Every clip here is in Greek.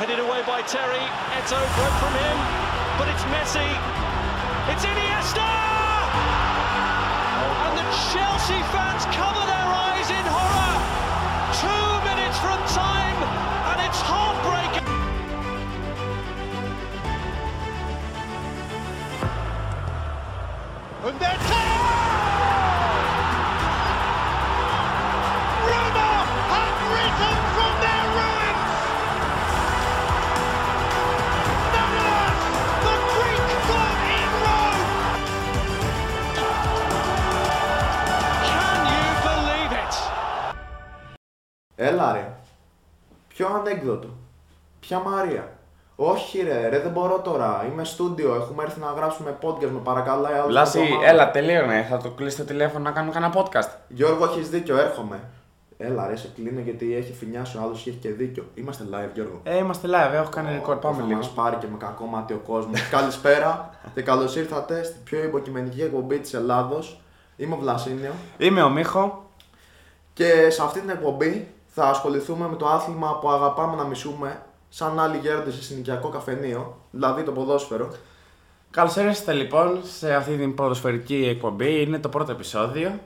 Headed away by Terry. Eto broke from him, but it's Messi. It's Iniesta! And the Chelsea fans cover their eyes in horror. Two minutes from time, and it's heartbreaking. And then Έλα ρε. Ποιο ανέκδοτο. Ποια Μαρία. Όχι ρε, ρε δεν μπορώ τώρα. Είμαι στούντιο, έχουμε έρθει να γράψουμε podcast, με παρακαλάει άλλο. Λάση, έλα, τελείωνε. Θα το κλείσει το τηλέφωνο να κάνουμε κανένα podcast. Γιώργο, έχεις δίκιο, έρχομαι. Έλα ρε, σε κλείνω γιατί έχει φινιάσει ο άλλος και έχει και δίκιο. Είμαστε live, Γιώργο. Ε, είμαστε live, έχω κάνει record. Πάμε Θα λίγο. μας πάρει και με κακό μάτι ο κόσμος. Καλησπέρα και καλώς ήρθατε στην πιο υποκειμενική εκπομπή της Ελλάδος. Είμαι ο Βλασίνιο Είμαι ο Μίχο. και σε αυτή την εκπομπή θα ασχοληθούμε με το άθλημα που αγαπάμε να μισούμε σαν άλλοι γέροντε σε συνοικιακό καφενείο, δηλαδή το ποδόσφαιρο. Καλώς ήρθατε λοιπόν σε αυτή την ποδοσφαιρική εκπομπή. Είναι το πρώτο επεισόδιο.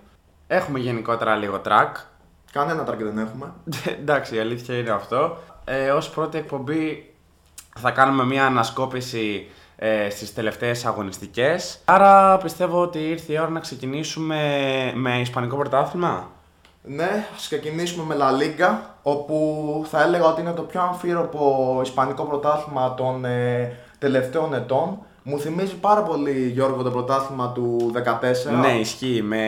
Έχουμε γενικότερα λίγο track. Κανένα target δεν έχουμε. Εντάξει, η αλήθεια είναι αυτό. Ε, ως πρώτη εκπομπή θα κάνουμε μια ανασκόπηση ε, στις τελευταίες αγωνιστικές. Άρα πιστεύω ότι ήρθε η ώρα να ξεκινήσουμε με Ισπανικό πρωτάθλημα. Ναι, ας ξεκινήσουμε με La Liga, όπου θα έλεγα ότι είναι το πιο αμφίροπο ισπανικό πρωτάθλημα των ε, τελευταίων ετών. Μου θυμίζει πάρα πολύ, Γιώργο, το πρωτάθλημα του 14. Ναι, ισχύει. Με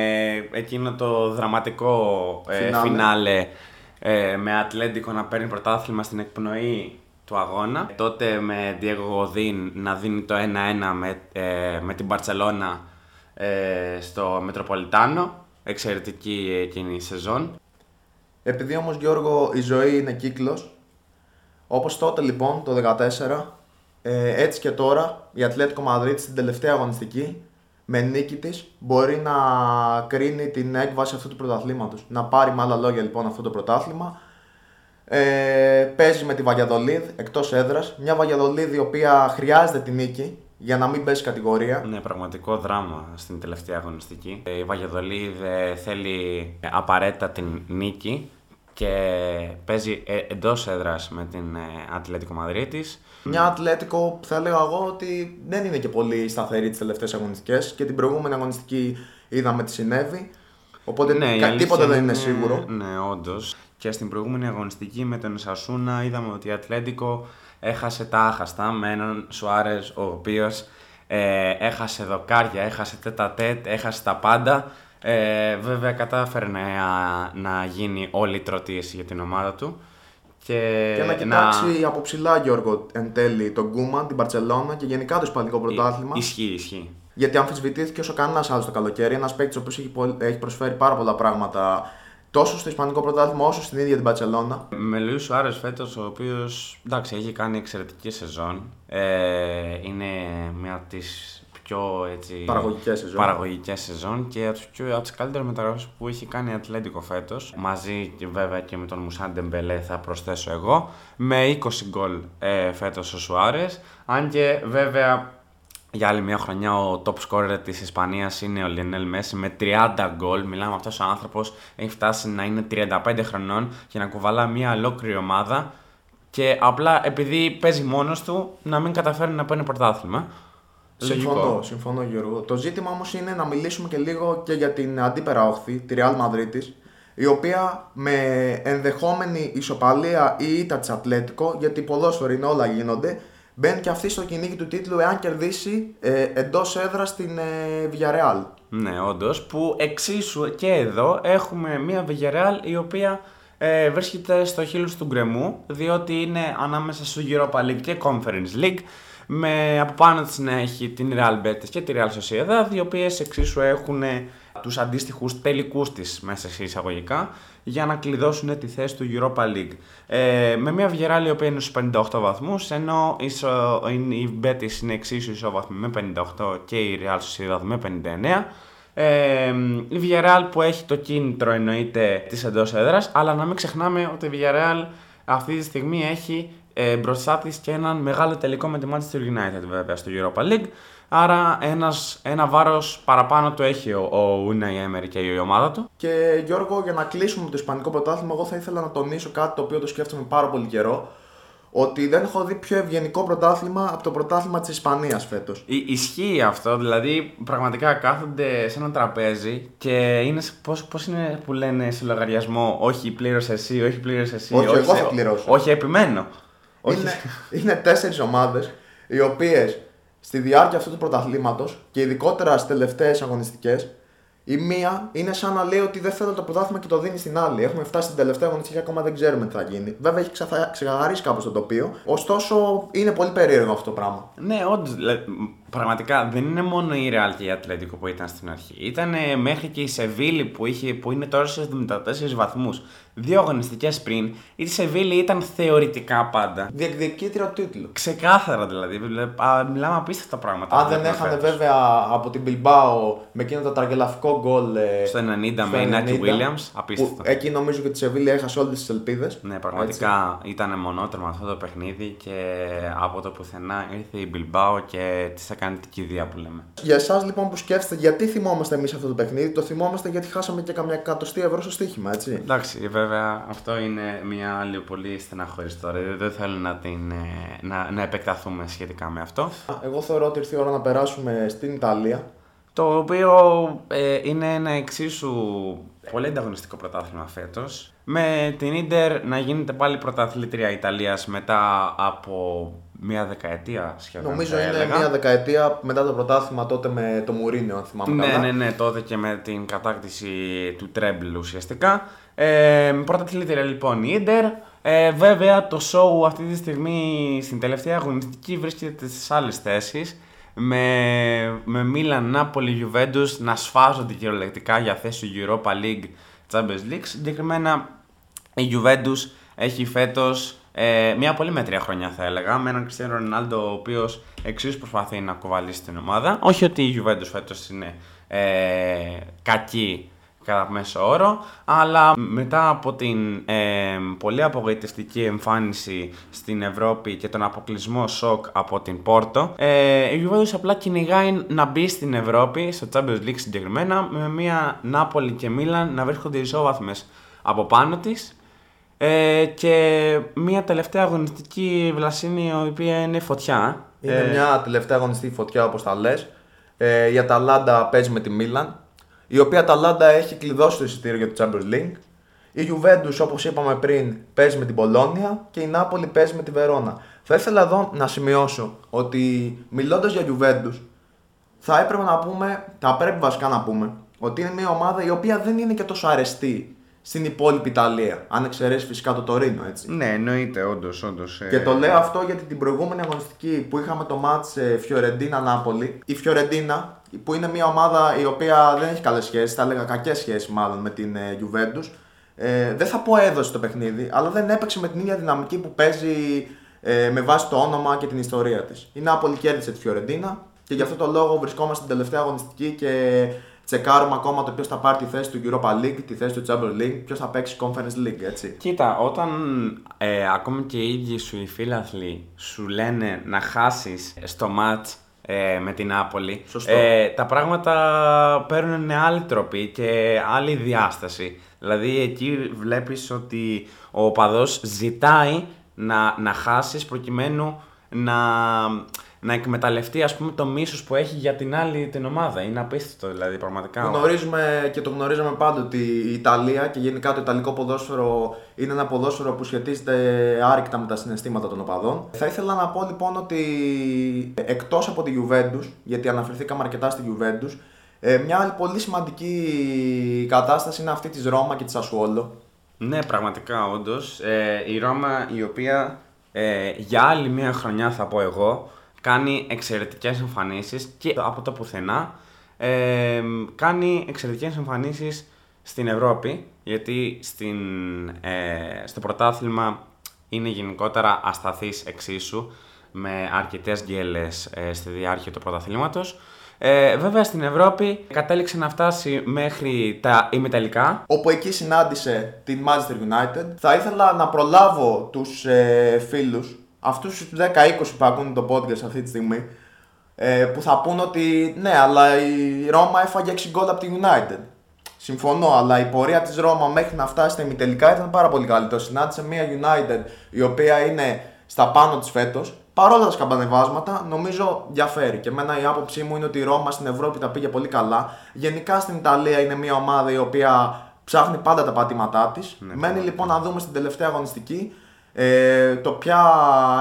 εκείνο το δραματικό ε, Φινάλε. φινάλε ε, με Ατλέντικο να παίρνει πρωτάθλημα στην εκπνοή του αγώνα. Τότε με Diego Godin να δίνει το 1-1 με, ε, με την Μπαρτσελώνα ε, στο Μετροπολιτάνο. Εξαιρετική εκείνη η σεζόν. Επειδή όμως, Γιώργο, η ζωή είναι κύκλος, όπως τότε λοιπόν, το 14, ε, έτσι και τώρα, η Ατλέτικο Μαδρίτη στην τελευταία αγωνιστική, με νίκη της, μπορεί να κρίνει την έκβαση αυτού του πρωταθλήματος. Να πάρει με άλλα λόγια λοιπόν αυτό το πρωτάθλημα. Ε, παίζει με τη Βαγιαδολίδ εκτός έδρας. Μια Βαγιαδολίδ η οποία χρειάζεται τη νίκη για να μην πέσει κατηγορία. Ναι, πραγματικό δράμα στην τελευταία αγωνιστική. Ε, Η Βαγιαδολίδ ε, θέλει ε, απαραίτητα την νίκη και παίζει ε, εντός έδρας με την ε, Ατλέτικο Μαδρίτης. Μια Ατλέτικο που θα έλεγα εγώ ότι δεν είναι και πολύ σταθερή τις τελευταίες αγωνιστικές και την προηγούμενη αγωνιστική είδαμε τι συνέβη. Οπότε Ναι, η κα- αλήθεια τίποτα δεν είναι σίγουρο. Ναι, όντως. Και στην προηγούμενη αγωνιστική με τον Σασούνα είδαμε ότι η Ατλέντικο έχασε τα άχαστα με έναν Σουάρες ο οποίος ε, έχασε δοκάρια, έχασε τέτα τέτ, έχασε τα πάντα. Ε, βέβαια κατάφερε να, να γίνει όλη η τροτίεση για την ομάδα του. Και, Και να κοιτάξει από ψηλά, Γιώργο, εν τέλει τον Γκούμαν, την Παρσελώνα και γενικά το Ισπανικό πρωτάθλημα. Ισχύει, ισχύει. Γιατί αμφισβητήθηκε όσο κανένας άλλος το καλοκαίρι. Ένας παίκτης ο οποίος έχει, πολ- έχει προσφέρει πάρα πολλά πράγματα τόσο στο Ισπανικό πρωτάθλημα όσο στην ίδια την Παρσελώνα. Με Λουίς Σουάρες φέτος, ο οποίος εντάξει, έχει κάνει εξαιρετική σεζόν. Ε, είναι μια από τι πιο έτσι, Παραγωγικές σεζόν. παραγωγικές σεζόν και από, τις πιο, από τις καλύτερες μεταγραφές που έχει κάνει η Ατλέντικο φέτος. Μαζί και βέβαια και με τον Μουσάντε Μπελέ θα προσθέσω εγώ. Με 20 γκολ ε, φέτος ο Σουάρες. Αν και βέβαια για άλλη μια χρονιά ο top scorer της Ισπανίας είναι ο Λιονέλ Μέση με 30 γκολ. Μιλάμε αυτός ο άνθρωπος έχει φτάσει να είναι 35 χρονών και να κουβαλά μια ολόκληρη ομάδα και απλά επειδή παίζει μόνος του να μην καταφέρει να παίρνει πρωτάθλημα. Συμφωνώ, Λογικό. συμφωνώ Γιώργο. Το ζήτημα όμως είναι να μιλήσουμε και λίγο και για την αντίπερα όχθη, τη Real Madrid, η οποία με ενδεχόμενη ισοπαλία ή ήττα τη Ατλέτικο, γιατί ποδόσφαιρο είναι όλα γίνονται, μπαίνει και αυτή στο κυνήγι του τίτλου εάν κερδίσει ε, εντός έδρας στην ε, Villarreal. Ναι, όντως. Που εξίσου και εδώ έχουμε μια Villarreal η οποία ε, βρίσκεται στο χείλος του γκρεμού, διότι είναι ανάμεσα στο Europa League και Conference League. Με από πάνω της να έχει την Real Betis και τη Real Sociedad, οι οποίες εξίσου έχουν ε, τους αντίστοιχους τελικούς της μέσα σε εισαγωγικά για να κλειδώσουν τη θέση του Europa League. Ε, με μια Villarreal η οποία είναι στους 58 βαθμούς, ενώ η, Σο- η Betis είναι εξίσου ισόβαθμη με 58 και η Real Sociedad με 59. Ε, η Villarreal που έχει το κίνητρο εννοείται της εντός έδρας, αλλά να μην ξεχνάμε ότι η Villarreal αυτή τη στιγμή έχει ε, μπροστά της και έναν μεγάλο τελικό με τη Manchester United βέβαια στο Europa League. Άρα ένας, ένα βάρος παραπάνω το έχει ο, ο Unai Emery και η ομάδα του. Και Γιώργο, για να κλείσουμε το Ισπανικό πρωτάθλημα, εγώ θα ήθελα να τονίσω κάτι το οποίο το σκέφτομαι πάρα πολύ καιρό. Ότι δεν έχω δει πιο ευγενικό πρωτάθλημα από το πρωτάθλημα της Ισπανίας φέτος. Ισχύει αυτό, δηλαδή πραγματικά κάθονται σε ένα τραπέζι και είναι. Πώς πώς είναι που λένε σε λογαριασμό, Όχι πλήρωσε εσύ, όχι πλήρωσε εσύ. Όχι, εγώ σε- θα πληρώσω. Όχι, επιμένω. Όχι. Είναι, είναι τέσσερις ομάδες οι οποίες στη διάρκεια αυτού του πρωταθλήματος και ειδικότερα στις τελευταίες αγωνιστικές, η μία είναι σαν να λέει ότι δεν θέλω το πρωτάθλημα και το δίνει στην άλλη. Έχουμε φτάσει στην τελευταία αγωνιστική και ακόμα δεν ξέρουμε τι θα γίνει. Βέβαια έχει ξαθα- ξεκαθαρίσει κάπως το τοπίο. Ωστόσο είναι πολύ περίεργο αυτό το πράγμα. Ναι, όντως. Πραγματικά δεν είναι μόνο η Real και η Ατλέτικο που ήταν στην αρχή. Ήταν μέχρι και η Σεβίλη που, είχε, που είναι τώρα στου 74 βαθμούς. Δύο αγωνιστικές πριν. Η Σεβίλη ήταν θεωρητικά πάντα. Διεκδικήτρια τίτλου. Ξεκάθαρα δηλαδή. Βλέ- α, Μιλάμε απίστευτα πράγματα. Αν που δεν βλέπουμε έχανε φέτος. βέβαια από την Bilbao με εκείνο το τραγελαφικό γκολ. ε, Στο 90 με στο Inaki 90, Williams, που απίστευτο. Εκεί νομίζω και τη Σεβίλη έχασε όλες τις ελπίδες. Ναι, πραγματικά ήταν μονότερμα αυτό το παιχνίδι και από το πουθενά ήρθε η Bilbao και τη έκανε την κηδεία που λέμε. Για εσάς λοιπόν που σκέφτεστε γιατί θυμόμαστε εμείς αυτό το παιχνίδι, το θυμόμαστε γιατί χάσαμε και καμιά εκατοστή ευρώ στο στοίχημα, έτσι. Εντάξει, βέβαια αυτό είναι μια άλλη πολύ στεναχώρη ιστορία. Δεν θέλω να, την, ε, να, να επεκταθούμε σχετικά με αυτό. Εγώ θεωρώ ότι ήρθε η ώρα να περάσουμε στην Ιταλία. Το οποίο ε, είναι ένα εξίσου πολύ ανταγωνιστικό πρωτάθλημα φέτος. Με την Ίντερ να γίνεται πάλι πρωταθλήτρια Ιταλίας μετά από μια δεκαετία σχεδόν. Νομίζω θα είναι έλεγα. μια δεκαετία μετά το πρωτάθλημα τότε με το Μουρίνιο, αν θυμάμαι Ναι, καλά. ναι, ναι, τότε και με την κατάκτηση του Treble ουσιαστικά. Ε, πρωταθλήτρια λοιπόν η Ίντερ. Ε, βέβαια το show αυτή τη στιγμή στην τελευταία αγωνιστική βρίσκεται στις άλλες θέσεις. Με, με Μίλαν, Νάπολη, Juventus να σφάζονται κυριολεκτικά για θέση του Europa League Champions League. Συγκεκριμένα η Juventus έχει φέτος ε, μια πολύ μέτρια χρονιά θα έλεγα με έναν Cristiano Ronaldo ο οποίος εξίσου προσπαθεί να κουβαλήσει την ομάδα. Όχι ότι η Juventus φέτος είναι ε, κακή κατά μέσο όρο, αλλά μετά από την ε, πολύ απογοητευτική εμφάνιση στην Ευρώπη και τον αποκλεισμό σοκ από την Πόρτο, ε, η Juventus απλά κυνηγάει να μπει στην Ευρώπη, στο Champions League συγκεκριμένα, με μια Νάπολη και Μίλαν να βρίσκονται ισόβαθμες από πάνω της ε, και μια τελευταία αγωνιστική βλασίνη η οποία είναι φωτιά. Είναι Ε, μια τελευταία αγωνιστική φωτιά όπως τα λες. Ε, η Αταλάντα παίζει με τη Μίλαν. Η οποία Αταλάντα έχει κλειδώσει το εισιτήριο για το Champions League. Η Juventus, όπως είπαμε πριν, παίζει με την Πολώνια και η Νάπολη παίζει με τη Βερόνα. Θα ήθελα εδώ να σημειώσω ότι μιλώντας για Juventus, θα έπρεπε να πούμε, θα πρέπει βασικά να πούμε, ότι είναι μια ομάδα η οποία δεν είναι και τόσο αρεστή στην υπόλοιπη Ιταλία. Αν εξαιρέσεις φυσικά το Τωρίνο, έτσι. Ναι, εννοείται, όντως. Όντως, ε, Και το λέω αυτό γιατί την προηγούμενη αγωνιστική που είχαμε το μάτς ε, Φιωρεντίνα-Νάπολη, η Φιωρεντίνα, που είναι μια ομάδα η οποία δεν έχει καλές σχέσεις, θα έλεγα κακές σχέσεις μάλλον με την ε, Juventus, ε, δεν θα πω έδωσε το παιχνίδι, αλλά δεν έπαιξε με την ίδια δυναμική που παίζει ε, με βάση το όνομα και την ιστορία της. Η Νάπολη κέρδισε τη Φιωρεντίνα και γι' αυτό το λόγο βρισκόμαστε στην τελευταία αγωνιστική και τσεκάρουμε ακόμα το ποιος θα πάρει τη θέση του Europa League, τη θέση του Champions League, ποιος θα παίξει Conference League, έτσι. Κοίτα, όταν ε, ακόμη και οι ίδιοι σου οι φίλαθλοι σου λένε να χάσεις στο μάτς ε, με την Νάπολη, Σωστό. ε, τα πράγματα παίρνουν άλλη τροπή και άλλη διάσταση. Δηλαδή εκεί βλέπεις ότι ο οπαδός ζητάει να, να χάσεις προκειμένου να, να εκμεταλλευτεί ας πούμε το μίσος που έχει για την άλλη την ομάδα. Είναι απίστευτο δηλαδή πραγματικά. Γνωρίζουμε και το γνωρίζαμε πάντοτε ότι η Ιταλία και γενικά το Ιταλικό ποδόσφαιρο είναι ένα ποδόσφαιρο που σχετίζεται άρρηκτα με τα συναισθήματα των οπαδών. Θα ήθελα να πω λοιπόν ότι εκτός από τη Juventus, γιατί αναφερθήκαμε αρκετά στη Juventus, ε, μια άλλη πολύ σημαντική κατάσταση είναι αυτή της Ρώμα και της Ασουόλο. Ναι, πραγματικά, όντως. Ε, η Ρώμα, η οποία ε, για άλλη μια χρονιά θα πω εγώ, κάνει εξαιρετικές εμφανίσεις και από το πουθενά ε, κάνει εξαιρετικές εμφανίσεις στην Ευρώπη, γιατί στην, ε, στο πρωτάθλημα είναι γενικότερα ασταθής εξίσου, με αρκετές γκέλες ε, στη διάρκεια του πρωταθλήματος. Ε, βέβαια στην Ευρώπη κατέληξε να φτάσει μέχρι τα ημιτελικά, όπου εκεί συνάντησε την Manchester United. Θα ήθελα να προλάβω τους ε, φίλους αυτούς τους 10-20 που ακούνε το podcast αυτή τη στιγμή, ε, που θα πούν ότι ναι, αλλά η Ρώμα έφαγε 6 γκολ από τη United. Συμφωνώ, αλλά η πορεία της Ρώμα μέχρι να φτάσει στα ημιτελικά ήταν πάρα πολύ καλή. Το συνάντησε μια United η οποία είναι στα πάνω της φέτος. Παρόλα τα σκαμπανεβάσματα, νομίζω διαφέρει. Και εμένα η άποψή μου είναι ότι η Ρώμα στην Ευρώπη τα πήγε πολύ καλά. Γενικά στην Ιταλία είναι μια ομάδα η οποία ψάχνει πάντα τα πατήματά της. Ναι, Μένει λοιπόν να δούμε στην τελευταία αγωνιστική ε, το ποια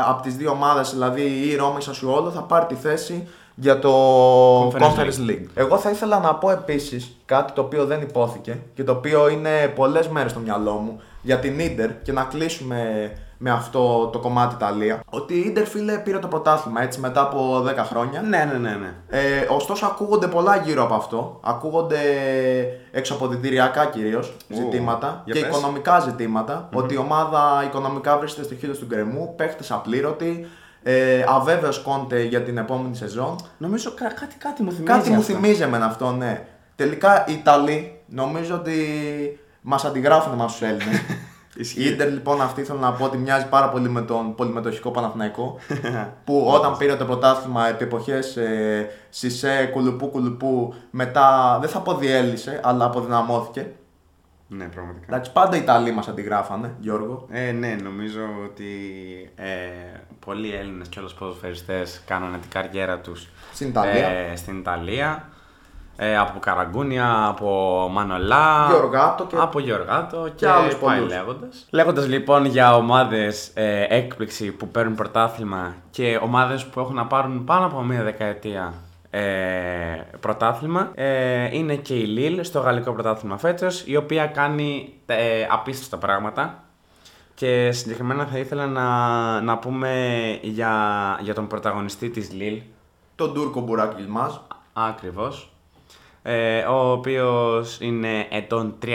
από τις δύο ομάδες, δηλαδή η Ρώμα ή η Σασουόλο, θα πάρει τη θέση για το Conference Conference League. Εγώ θα ήθελα να πω επίσης κάτι το οποίο δεν υπόθηκε και το οποίο είναι πολλές μέρες στο μυαλό μου για την Ίντερ και να κλείσουμε με αυτό το κομμάτι Ιταλία. Ότι η Ίντερ φίλε πήρε το πρωτάθλημα έτσι μετά από 10 χρόνια. Ναι, ναι, ναι. ναι. Ε, ωστόσο ακούγονται πολλά γύρω από αυτό. Ακούγονται εξαποδητηριακά κυρίως ζητήματα για και πες. οικονομικά ζητήματα. Ότι η ομάδα οικονομικά βρίσκεται στο χείλος του γκρεμού, παίχτες απλήρωτοι, ε, αβέβαιος κόντε για την επόμενη σεζόν. Νομίζω κα- κάτι, κάτι μου θυμίζει. Κάτι μου αυτό. θυμίζει εμένα αυτό, ναι. Τελικά οι Ιταλοί νομίζω ότι μας αντιγράφουν εμάς τους Έλληνες. Ισχύει. Η Ίντερ λοιπόν αυτή θέλω να πω ότι μοιάζει πάρα πολύ με τον πολυμετοχικό Παναθηναϊκό που όταν πήρε το πρωτάθλημα επί εποχές ε, Σισε, Κουλουπού, Κουλουπού μετά δεν θα πω διέλυσε αλλά αποδυναμώθηκε. Ναι, πραγματικά. Εντάξει πάντα οι Ιταλοί μας αντιγράφανε Γιώργο. Ε, ναι, νομίζω ότι ε, πολλοί Έλληνες και όλους ποδοσφαιριστές κάνανε την καριέρα τους Στην Ιταλία. ε, στην Ιταλία. Ε, από Καραγκούνια, από Μανολά, Γεωργάτο και- από Γεωργάτο και, άλλους πάει πολλούς. λέγοντας. Λέγοντας λοιπόν για ομάδες ε, έκπληξη που παίρνουν πρωτάθλημα και ομάδες που έχουν να πάρουν πάνω από μία δεκαετία ε, πρωτάθλημα ε, είναι και η Λίλ στο γαλλικό πρωτάθλημα φέτος η οποία κάνει ε, απίστευτα πράγματα και συγκεκριμένα θα ήθελα να, να πούμε για, για τον πρωταγωνιστή της Λίλ Τον Τούρκο Μπουράκ Ιλμάζ. Ακριβώς. Ε, ο οποίος είναι ετών 36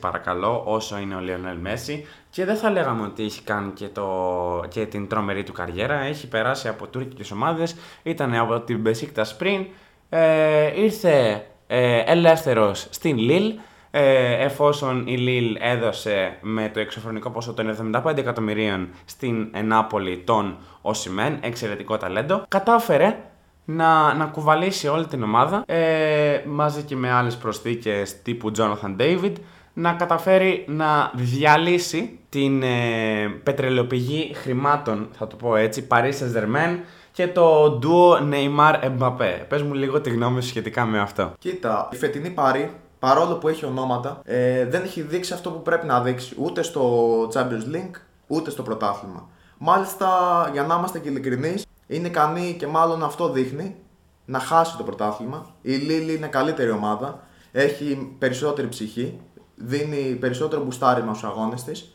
παρακαλώ, όσο είναι ο Λιονέλ Μέση. Και δεν θα λέγαμε ότι έχει κάνει και, το, και την τρομερή του καριέρα. Έχει περάσει από τουρκικές ομάδες, ήταν από την Besiktas πριν, ε, ήρθε ε, ελεύθερος στην Λίλ, ε, εφόσον η Λίλ έδωσε με το εξωφρονικό ποσό των 75 εκατομμυρίων στην Νάπολη τον Οσιμέν, εξαιρετικό ταλέντο, κατάφερε να, να κουβαλήσει όλη την ομάδα ε, μαζί και με άλλες προσθήκες τύπου Jonathan David να καταφέρει να διαλύσει την ε, πετρελαιοπηγή χρημάτων, θα το πω έτσι, Paris Saint-Germain και το duo Neymar-Mbappé. Πες μου λίγο τη γνώμη σου σχετικά με αυτό. Κοίτα, η φετινή Παρή, παρόλο που έχει ονόματα, ε, δεν έχει δείξει αυτό που πρέπει να δείξει ούτε στο Champions League ούτε στο πρωτάθλημα. Μάλιστα, για να είμαστε και ειλικρινείς, είναι ικανή και μάλλον αυτό δείχνει να χάσει το πρωτάθλημα. Η Λίλη είναι καλύτερη ομάδα, έχει περισσότερη ψυχή, δίνει περισσότερο μπουστάρισμα στους αγώνες της.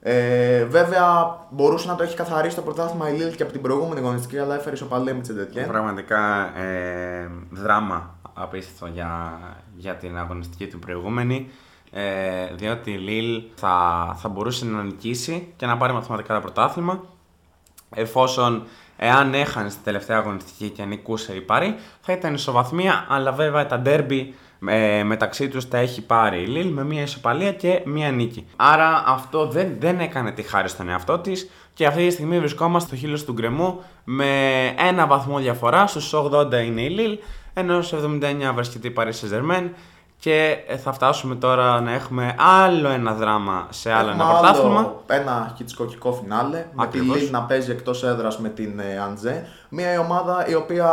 Ε, βέβαια, μπορούσε να το έχει καθαρίσει το πρωτάθλημα η Λίλ και από την προηγούμενη αγωνιστική, αλλά έφερε ισοπαλία με τη Σεντετιέν. Πραγματικά ε, δράμα απίστευτο για, για την αγωνιστική του προηγούμενη. Ε, διότι η Λίλ θα, θα μπορούσε να νικήσει και να πάρει μαθηματικά το πρωτάθλημα εφόσον εάν έχανε στη τελευταία αγωνιστική και νικούσε η Πάρη θα ήταν ισοβαθμία αλλά βέβαια τα ντέρμπι ε, μεταξύ τους τα έχει πάρει η Λίλ με μια ισοπαλία και μια νίκη. Άρα αυτό δεν, δεν έκανε τη χάρη στον εαυτό της και αυτή τη στιγμή βρισκόμαστε στο χείλος του γκρεμού με ένα βαθμό διαφορά, στους 80 είναι η Λίλ ενώ στους 79 βρίσκεται η Paris Saint-Germain και ε, θα φτάσουμε τώρα να έχουμε άλλο ένα δράμα σε άλλο Έχουμε ένα πρωτάθλημα. άλλο ένα χιτσκοκικό φινάλε. Με τη Ακριβώς. Λίλ να παίζει εκτός έδρας με την ε, Αντζέ. Μια ομάδα η οποία.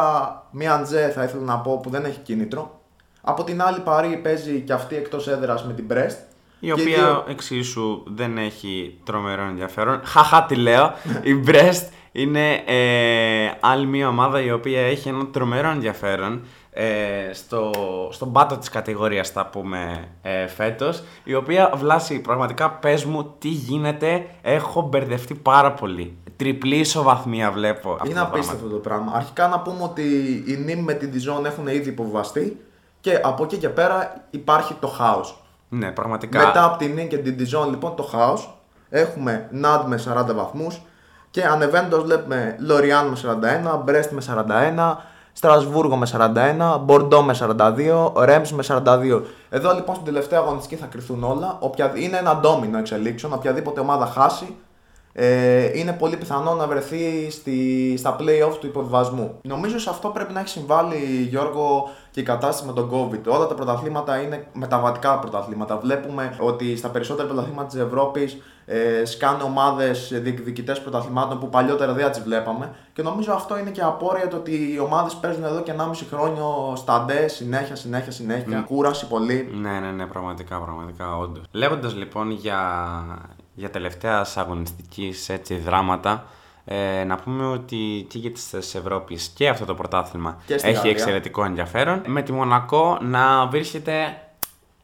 Μια Αντζέ θα ήθελα να πω που δεν έχει κίνητρο. Από την άλλη Παρή παίζει και αυτή εκτός έδρας με την Brest. Η Και οποία δύο- εξίσου δεν έχει τρομερό ενδιαφέρον. Χαχά τι λέω. η Brest είναι ε, άλλη μια ομάδα η οποία έχει ένα τρομερό ενδιαφέρον ε, στο, στον πάτο της κατηγορίας θα πούμε ε, φέτος η οποία βλάσει πραγματικά πες μου τι γίνεται έχω μπερδευτεί πάρα πολύ τριπλή ισοβαθμία βλέπω αυτά Είναι τα πράγματα. απίστευτο το πράγμα. Αρχικά να πούμε ότι οι Νίμ με την Dijon έχουν ήδη υποβιβαστεί και από εκεί και πέρα υπάρχει το χάος. ναι πραγματικά Μετά από την Νίμ και την Dijon λοιπόν το χάος. Έχουμε Ναντ με 40 βαθμούς και ανεβαίνοντας βλέπουμε Λοριάν με 41, Μπρέστ με 41, Στρασβούργο με 41, Μπορντό με 42, Ρέμς με 42. Εδώ λοιπόν στην τελευταία αγωνιστική θα κρυθούν όλα. Οποια... Είναι ένα ντόμινο εξελίξεων. Οποιαδήποτε ομάδα χάσει ε, είναι πολύ πιθανό να βρεθεί στη, στα play-off του υποβιβασμού. Νομίζω σε αυτό πρέπει να έχει συμβάλει Γιώργο και η κατάσταση με τον COVID. Όλα τα πρωταθλήματα είναι μεταβατικά πρωταθλήματα. Βλέπουμε ότι στα περισσότερα πρωταθλήματα της Ευρώπης ε, σκάνε ομάδες διεκδικητές πρωταθλημάτων που παλιότερα δεν τις βλέπαμε. Και νομίζω αυτό είναι και απόρρια το ότι οι ομάδες παίζουν εδώ και 1,5 χρόνιο στα ντε, συνέχεια, συνέχεια, συνέχεια. Κούραση πολύ. Ναι, ναι, ναι, πραγματικά, πραγματικά, όντως. Λέγοντας λοιπόν για, για τελευταία αγωνιστική έτσι δράματα, ε, να πούμε ότι και για τις Ευρώπης και αυτό το πρωτάθλημα Και στη έχει Γαλλία. εξαιρετικό ενδιαφέρον. Με τη Μονακό να βρίσκεται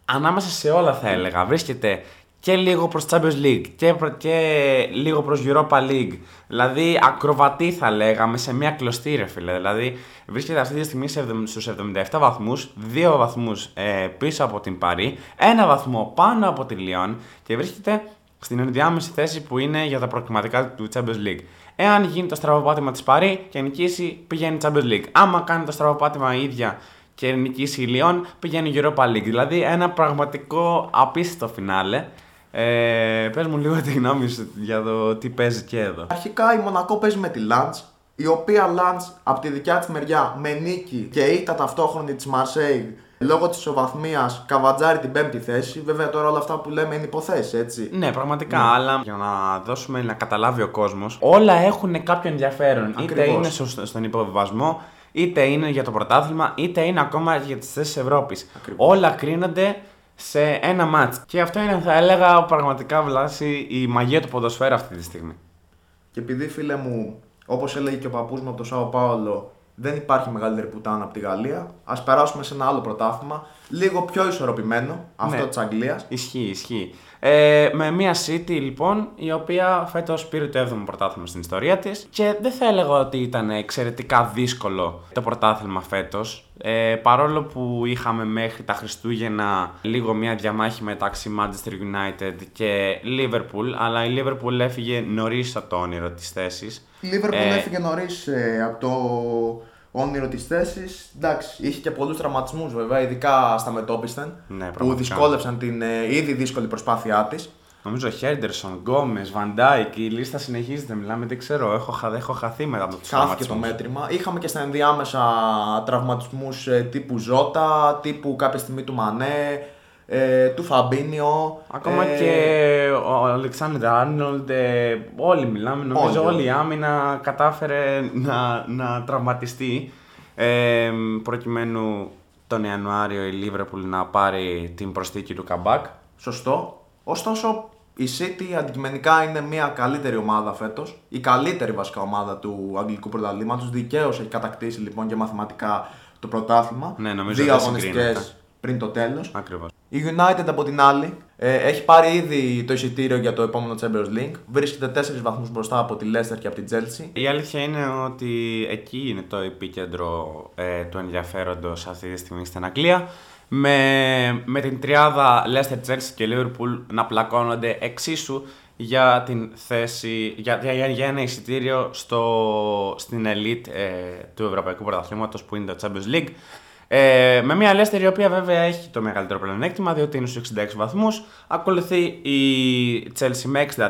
ανάμεσα σε όλα θα έλεγα. Βρίσκεται και λίγο προς Champions League και, προ- και λίγο προς Europa League. Δηλαδή ακροβατή θα λέγαμε σε μια κλωστή ρε φίλε. Δηλαδή βρίσκεται αυτή τη στιγμή σε εβδομ- στους 77 βαθμούς, 2 βαθμούς ε, πίσω από την Παρή, ένα βαθμό πάνω από τη Λιόν και βρίσκεται στην ενδιάμεση θέση που είναι για τα προκριματικά του Champions League. Εάν γίνει το στραβοπάτημα της Παρή και νικήσει, πηγαίνει Champions League. Άμα κάνει το στραβοπάτημα η ίδια και νικήσει η Λιόν, πηγαίνει Europa League. Δηλαδή ένα πραγματικό απίστευτο φινάλε. Ε, πες μου λίγο τη γνώμη σου για το τι παίζει και εδώ. Αρχικά η Μονακό παίζει με τη Λαντ, η οποία Λαντ από τη δικιά της μεριά με νίκη και ήττα ταυτόχρονη της Μαρσέιγ λόγω της ισοβαθμία καβατζάρει την πέμπτη θέση. Βέβαια τώρα όλα αυτά που λέμε είναι υποθέσεις, έτσι. Ναι, πραγματικά, αλλά για να δώσουμε να καταλάβει ο κόσμος, όλα έχουν κάποιο ενδιαφέρον. Είτε Ακριβώς. είναι στο- στον υποβιβασμό, είτε είναι για το πρωτάθλημα, είτε είναι ακόμα για τις θέσεις Ευρώπης. Ακριβώς. Όλα κρίνονται σε ένα μάτς. Και αυτό είναι, θα έλεγα, πραγματικά βλάση η μαγεία του ποδοσφαίρου αυτή τη στιγμή. Και επειδή φίλε μου, όπως έλεγε και ο παππούς μου από το Σάο Πάολο, δεν υπάρχει μεγαλύτερη πουτάνα από τη Γαλλία. Α περάσουμε σε ένα άλλο πρωτάθλημα, λίγο πιο ισορροπημένο, αυτό Ναι. της Αγγλίας. Ισχύει, ισχύει. Ε, με μια City λοιπόν, η οποία φέτος πήρε το 7ο πρωτάθλημα στην ιστορία της και δεν θα έλεγα ότι ήταν εξαιρετικά δύσκολο το πρωτάθλημα φέτος. Ε, παρόλο που είχαμε μέχρι τα Χριστούγεννα λίγο μια διαμάχη μεταξύ Manchester United και Liverpool, αλλά η Liverpool έφυγε νωρίς από το όνειρο της θέσης. Η Λίβερπουλ Ε, έφυγε νωρίς από το όνειρο της θέσης. Εντάξει, είχε και πολλούς τραυματισμούς βέβαια, ειδικά στα μετόπισθεν. Ναι, που πραγματικά. δυσκόλεψαν την ε, ήδη δύσκολη προσπάθειά της. Νομίζω Χέντερσον, Γκόμες, Βαντάικ, η λίστα συνεχίζεται. Μιλάμε, δεν ξέρω. Έχω, χα- έχω χαθεί μετά από τους Χάθηκε το μέτρημα. Είχαμε και στα ενδιάμεσα τραυματισμούς τύπου Ζώτα, τύπου κάποια στιγμή του Μανέ, ε, του Φαμπίνιο. Ακόμα ε, και ο Αλεξάνδρ Άρνολντ, ε, όλοι μιλάμε. Νομίζω Όλοι. όλη η άμυνα κατάφερε να, να τραυματιστεί ε, προκειμένου τον Ιανουάριο η Λίβερπουλ να πάρει την προσθήκη του Καμπάκ. Σωστό. Ωστόσο, η City αντικειμενικά είναι μια καλύτερη ομάδα φέτος. Η καλύτερη βασικά ομάδα του αγγλικού πρωταθλήματος. Δικαίως έχει κατακτήσει λοιπόν και μαθηματικά το πρωτάθλημα. Ναι, νομίζω Δύο δεν αγωνιστικέ συγκρίνεται. πριν το τέλος. Ακριβώς. Η United από την άλλη ε, έχει πάρει ήδη το εισιτήριο για το επόμενο Champions League. Βρίσκεται 4 βαθμούς μπροστά από τη Leicester και από την Chelsea. Η αλήθεια είναι ότι εκεί είναι το επίκεντρο ε, του ενδιαφέροντος αυτή τη στιγμή στην Αγγλία. Με, με την τριάδα Leicester, Chelsea και Liverpool να πλακώνονται εξίσου για την θέση, για, για, για ένα εισιτήριο στο, στην elite ε, του Ευρωπαϊκού Πρωταθλήματος που είναι το Champions League. Ε, με μια Leicester η οποία βέβαια έχει το μεγαλύτερο πλεονέκτημα διότι είναι στους 66 βαθμούς. Ακολουθεί η Chelsea με 64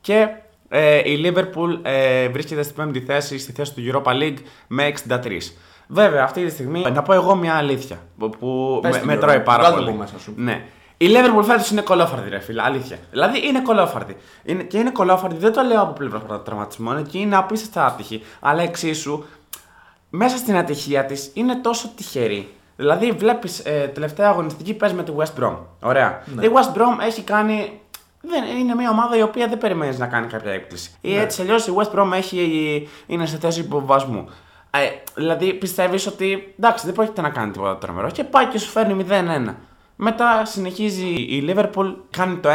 και ε, η Liverpool ε, βρίσκεται στην πέμπτη θέση, στη θέση του Europa League με 63. Βέβαια, αυτή τη στιγμή να πω εγώ μια αλήθεια που, που Πες με, την, με Γιώργο. τρώει πάρα Βγάλ' το πολύ. από μέσα σου. Ναι. Η Liverpool φέτος είναι κολόφαρδη, ρε φίλε. Αλήθεια. Δηλαδή είναι κολόφαρδη. Είναι, και είναι κολόφαρδη, δεν το λέω από πλευράς τραυματισμών, και είναι απίστευτα άτυχη. Αλλά εξίσου, μέσα στην ατυχία της είναι τόσο τυχερή. Δηλαδή, βλέπεις ε, τελευταία αγωνιστική παίζει με τη West Brom. Ωραία. Ναι. Η West Brom έχει κάνει. Δεν, είναι μια ομάδα η οποία δεν περιμένεις να κάνει κάποια έκπληξη. Ή Ναι. έτσι αλλιώς η West Brom έχει, είναι σε θέση υποβασμού. Ε, δηλαδή πιστεύεις ότι εντάξει δεν πρόκειται να κάνει τίποτα τρομερό και πάει και σου φέρνει 0-1. Μετά συνεχίζει η Liverpool, κάνει το 1-1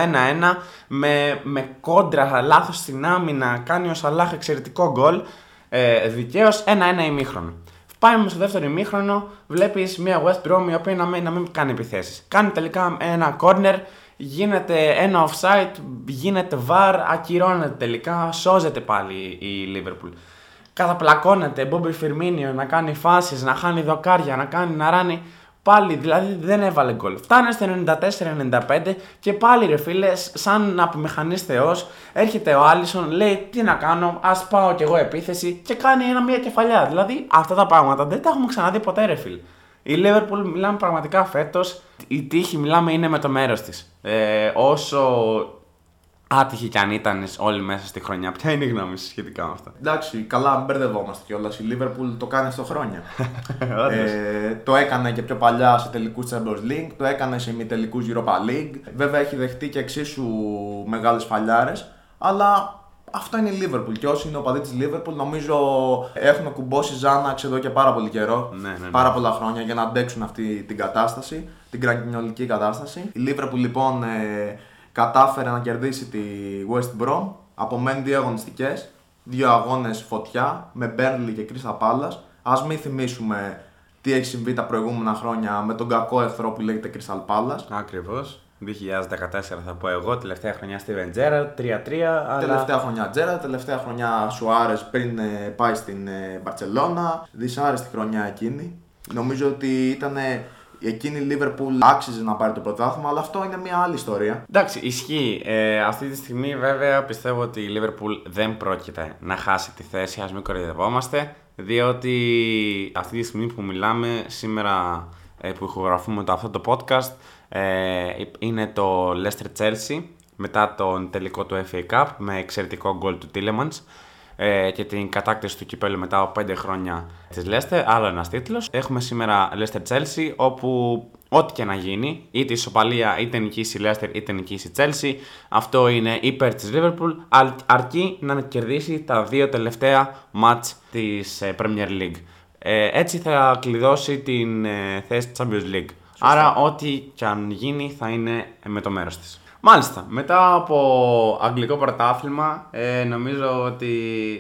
με, με κόντρα, λάθος στην άμυνα, κάνει ο Σαλάχ εξαιρετικό γκολ. Ε, Δικαίως 1-1 ημίχρονο. Πάει όμω στο δεύτερο ημίχρονο, βλέπεις μια West Brom η οποία να μην, να μην κάνει επιθέσεις. Κάνει τελικά ένα corner, γίνεται ένα offside, γίνεται VAR, ακυρώνεται τελικά, σώζεται πάλι η Liverpool. Καταπλακώνεται, Bobby Firmino να κάνει φάσεις, να χάνει δοκάρια, να κάνει να ράνει. Πάλι δηλαδή δεν έβαλε γκολ. Φτάνε στο 94-95 και πάλι ρε φίλε, σαν να απομηχανεί Θεός, έρχεται ο Άλισον, λέει τι να κάνω, ας πάω κι εγώ επίθεση και κάνει ένα μία κεφαλιά. Δηλαδή αυτά τα πράγματα δεν τα έχουμε ξαναδεί ποτέ, ρε φίλε. Η Liverpool μιλάμε πραγματικά φέτος. Η τύχη μιλάμε είναι με το μέρος της. Ε, όσο άτυχη κι αν ήταν όλοι μέσα στη χρονιά, ποια είναι η γνώμη σου σχετικά με αυτά. Εντάξει, καλά, μην μπερδευόμαστε κιόλας. Η Liverpool το κάνει στο χρόνια. Όντως. ε, το έκανε και πιο παλιά σε τελικούς Champions League, το έκανε σε ημιτελικούς Europa League. Βέβαια έχει δεχτεί και εξίσου μεγάλες φαλιάρες, αλλά αυτό είναι η Liverpool. Και όσοι είναι οπαδοί της Liverpool, νομίζω έχουν κουμπώσει Ζάναξ εδώ και πάρα πολύ καιρό. Ναι, ναι, ναι. Πάρα πολλά χρόνια για να αντέξουν αυτή την κατάσταση, την κραγκινιολική κατάσταση. Η Liverpool λοιπόν ε, κατάφερε να κερδίσει τη West Brom. Απομένουν δύο αγωνιστικές, δύο αγώνες φωτιά με Burnley και Crystal Palace. Α μην θυμίσουμε τι έχει συμβεί τα προηγούμενα χρόνια με τον κακό εχθρό που λέγεται Crystal Palace. Ακριβώς. 2014 θα πω εγώ, τελευταία χρονιά στη Βεντζέρα, 3-3. Αλλά... Τελευταία χρονιά Τζέρα, τελευταία χρονιά Σουάρε πριν ε, πάει στην ε, Μπαρσελόνα. Δυσάρεστη χρονιά εκείνη. Νομίζω ότι ήταν εκείνη η Λίβερπουλ άξιζε να πάρει το πρωτάθλημα, αλλά αυτό είναι μια άλλη ιστορία. Εντάξει, ισχύει. Ε, αυτή τη στιγμή βέβαια πιστεύω ότι η Liverpool δεν πρόκειται να χάσει τη θέση, ας μην κορυδευόμαστε, διότι αυτή τη στιγμή που μιλάμε σήμερα ε, που ηχογραφούμε το, αυτό το podcast ε, είναι το Leicester Chelsea μετά τον τελικό του FA Cup με εξαιρετικό γκολ του Tillemans ε, και την κατάκτηση του κυπέλου μετά από 5 χρόνια της Leicester, άλλο ένας τίτλος. Έχουμε σήμερα Leicester Chelsea όπου ό,τι και να γίνει, είτε ισοπαλία, είτε νικήσει η Leicester, είτε νικήσει η Chelsea, αυτό είναι υπέρ της Liverpool, αρ- αρκεί να κερδίσει τα δύο τελευταία μάτς της ε, Premier League. Ε, έτσι θα κλειδώσει την ε, θέση της Champions League. Άρα ό,τι και αν γίνει θα είναι με το μέρος της. Μάλιστα, μετά από αγγλικό πρωτάθλημα, ε, νομίζω ότι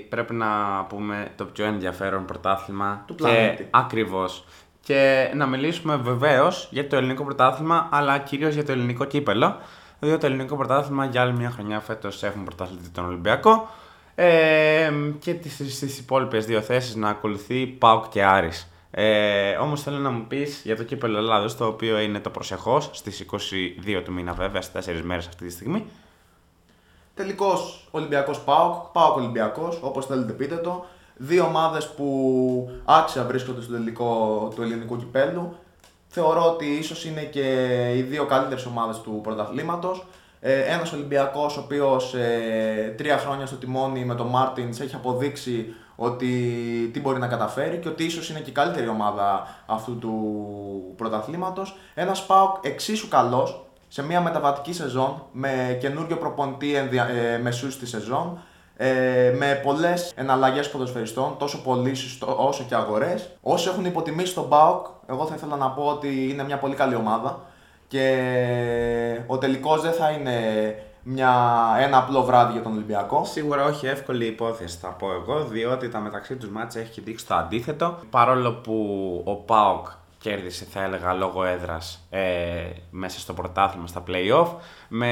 πρέπει να πούμε το πιο ενδιαφέρον πρωτάθλημα. Του και πλανήτη. Ακριβώς. Και να μιλήσουμε βεβαίως για το ελληνικό πρωτάθλημα, αλλά κυρίως για το ελληνικό κύπελο. Διότι το ελληνικό πρωτάθλημα για άλλη μια χρονιά φέτος έχουμε πρωτάθλητη τον Ολυμπιακό. Ε, και τις, στις υπόλοιπες δύο θέσεις να ακολουθεί ΠΑΟΚ και Άρης. Ε, όμως θέλω να μου πεις για το κύπελο Ελλάδος, το οποίο είναι το προσεχώς, στις 22 του μήνα βέβαια, στις 4 μέρες αυτή τη στιγμή. Τελικός Ολυμπιακός Πάοκ, Πάοκ Ολυμπιακός, όπως θέλετε πείτε το. Δύο ομάδες που άξια βρίσκονται στο τελικό του ελληνικού κυπέλου. Θεωρώ ότι ίσως είναι και οι δύο καλύτερες ομάδες του πρωταθλήματος. Ε, Ένας Ολυμπιακός, ο οποίος ε, τρία χρόνια στο τιμόνι με τον Μάρτινς έχει αποδείξει ότι τι μπορεί να καταφέρει και ότι ίσως είναι και η καλύτερη ομάδα αυτού του πρωταθλήματος. Ένας Πάοκ εξίσου καλός σε μια μεταβατική σεζόν με καινούριο προπονητή ενδια... ε, μεσούς στη σεζόν ε, με πολλές εναλλαγές ποδοσφαιριστών, τόσο πωλήσει όσο και αγορές. Όσοι έχουν υποτιμήσει τον Μπάουκ, εγώ θα ήθελα να πω ότι είναι μια πολύ καλή ομάδα και ο τελικός δεν θα είναι μια, ένα απλό βράδυ για τον Ολυμπιακό. Σίγουρα όχι εύκολη υπόθεση θα πω εγώ, διότι τα μεταξύ τους μάτια έχει δείξει το αντίθετο. Παρόλο που ο ΠΑΟΚ κέρδισε θα έλεγα λόγω έδρας ε, μέσα στο πρωτάθλημα στα play-off με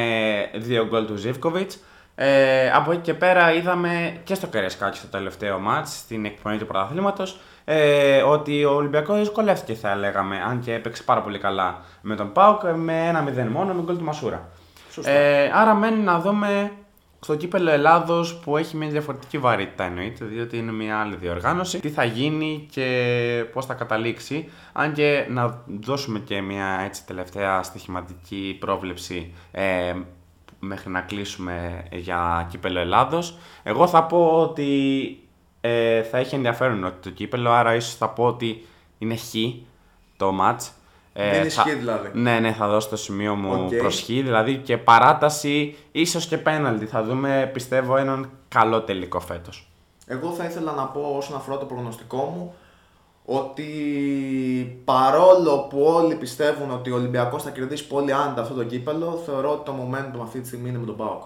δύο γκολ του Ζιβκοβιτς. Ε, από εκεί και πέρα είδαμε και στο Καριασκάκι στο τελευταίο μάτς, στην εκπονή του πρωταθλήματος, ε, ότι ο Ολυμπιακός δυσκολεύτηκε θα λέγαμε, αν και έπαιξε πάρα πολύ καλά με τον ΠΑΟΚ με ένα 0 μόνο με γκολ του Μασούρα. Σωστά. Ε, άρα μένει να δούμε στο κύπελο Ελλάδος που έχει μια διαφορετική βαρύτητα εννοείται, διότι είναι μια άλλη διοργάνωση. Τι θα γίνει και πώς θα καταλήξει. Αν και να δώσουμε και μια έτσι τελευταία στοιχηματική πρόβλεψη ε, μέχρι να κλείσουμε για κύπελο Ελλάδος. Εγώ θα πω ότι ε, θα έχει ενδιαφέρον ότι το κύπελο, άρα ίσως θα πω ότι είναι χ το μάτς. Ε, Δεν θα- ισχύει δηλαδή. Ναι, ναι, θα δώσω το σημείο μου Οκ. προς χ, δηλαδή και παράταση, ίσως και πέναλτι. Θα δούμε, πιστεύω, έναν καλό τελικό φέτος. Εγώ θα ήθελα να πω όσον αφορά το προγνωστικό μου ότι παρόλο που όλοι πιστεύουν ότι ο Ολυμπιακός θα κερδίσει πολύ άνετα αυτό το κύπελο, θεωρώ ότι το momentum αυτή τη στιγμή είναι με τον ΠΑΟΚ.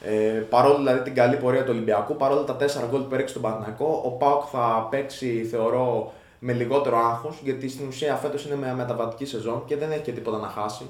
Ε, παρόλο δηλαδή την καλή πορεία του Ολυμπιακού, παρόλο τα 4 γκολ που έριξε τον Παναθηναϊκό, ο ΠΑΟΚ θα παίξει θεωρώ με λιγότερο άγχος, γιατί στην ουσία φέτος είναι με μεταβατική σεζόν και δεν έχει και τίποτα να χάσει.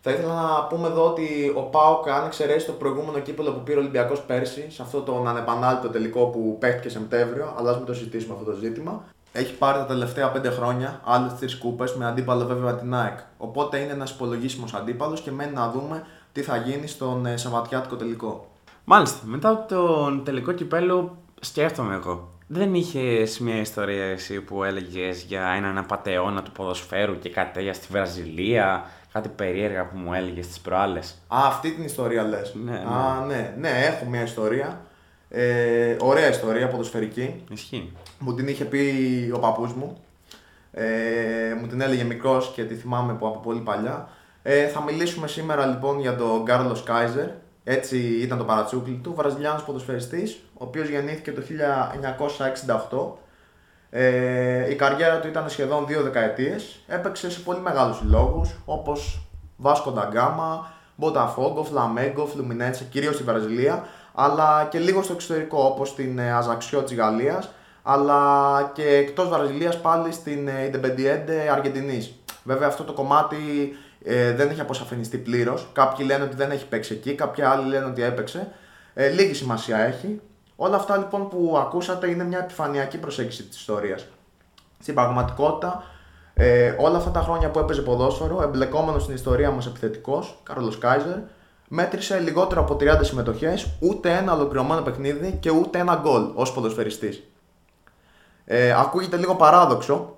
Θα ήθελα να πούμε εδώ ότι ο Πάοκ, αν εξαιρέσει το προηγούμενο κύπελο που πήρε ο Ολυμπιακός πέρσι, σε αυτό τον ανεπανάληπτο τελικό που παίχτηκε Σεπτέμβριο, αλλά α μην το συζητήσουμε αυτό το ζήτημα, έχει πάρει τα τελευταία 5 χρόνια άλλες τρεις κούπες με αντίπαλο βέβαια την ΑΕΚ. Οπότε είναι ένας υπολογίσιμος αντίπαλος και μένει να δούμε τι θα γίνει στον ε, Σαββατιάτικο τελικό. Μάλιστα, μετά τον τελικό κυπέλο σκέφτομαι εγώ. Δεν είχε μια ιστορία εσύ που έλεγες για έναν απαταιώνα του ποδοσφαίρου και κάτι τέτοια στη Βραζιλία, κάτι περίεργα που μου έλεγες τις προάλλες; Α, αυτή την ιστορία λες. Ναι, ναι. Α, ναι, ναι, έχω μια ιστορία. Ε, ωραία ιστορία, ποδοσφαιρική. Ισχύει. Μου την είχε πει ο παππούς μου. Ε, μου την έλεγε μικρός και τη θυμάμαι από, από πολύ παλιά. Ε, θα μιλήσουμε σήμερα λοιπόν για τον Κάρλος Κάιζερ. Έτσι ήταν το παρατσούκλι του. Βραζιλιάνος ποδοσφαιριστής, ο οποίος γεννήθηκε το 1968. Ε, η καριέρα του ήταν σχεδόν δύο δεκαετίες. Έπαιξε σε πολύ μεγάλους συλλόγους, όπως Βάσκο Νταγκάμα, Μποταφόγκο, Φλαμέγκο, Φλουμινέτσε, κυρίως στη Βραζιλία, αλλά και λίγο στο εξωτερικό, όπως στην ε, Αζαξιό της Γαλλίας, αλλά και εκτός Βραζιλίας πάλι στην ε, Independiente Αργεντινής. Βέβαια αυτό το κομμάτι ε, δεν έχει αποσαφινιστεί πλήρως. Κάποιοι λένε ότι δεν έχει παίξει εκεί, κάποιοι άλλοι λένε ότι έπαιξε. Ε, λίγη σημασία έχει. Όλα αυτά λοιπόν που ακούσατε είναι μια επιφανειακή προσέγγιση της ιστορίας. Στην πραγματικότητα, ε, όλα αυτά τα χρόνια που έπαιζε ποδόσφαιρο, εμπλεκόμενος στην ιστορία μας επιθετικός, Κάρλος Κάιζερ, μέτρησε λιγότερο από 30 συμμετοχές, ούτε ένα ολοκληρωμένο παιχνίδι και ούτε ένα γκολ ως ποδοσφαιριστής. Ε, ακούγεται λίγο παράδοξο,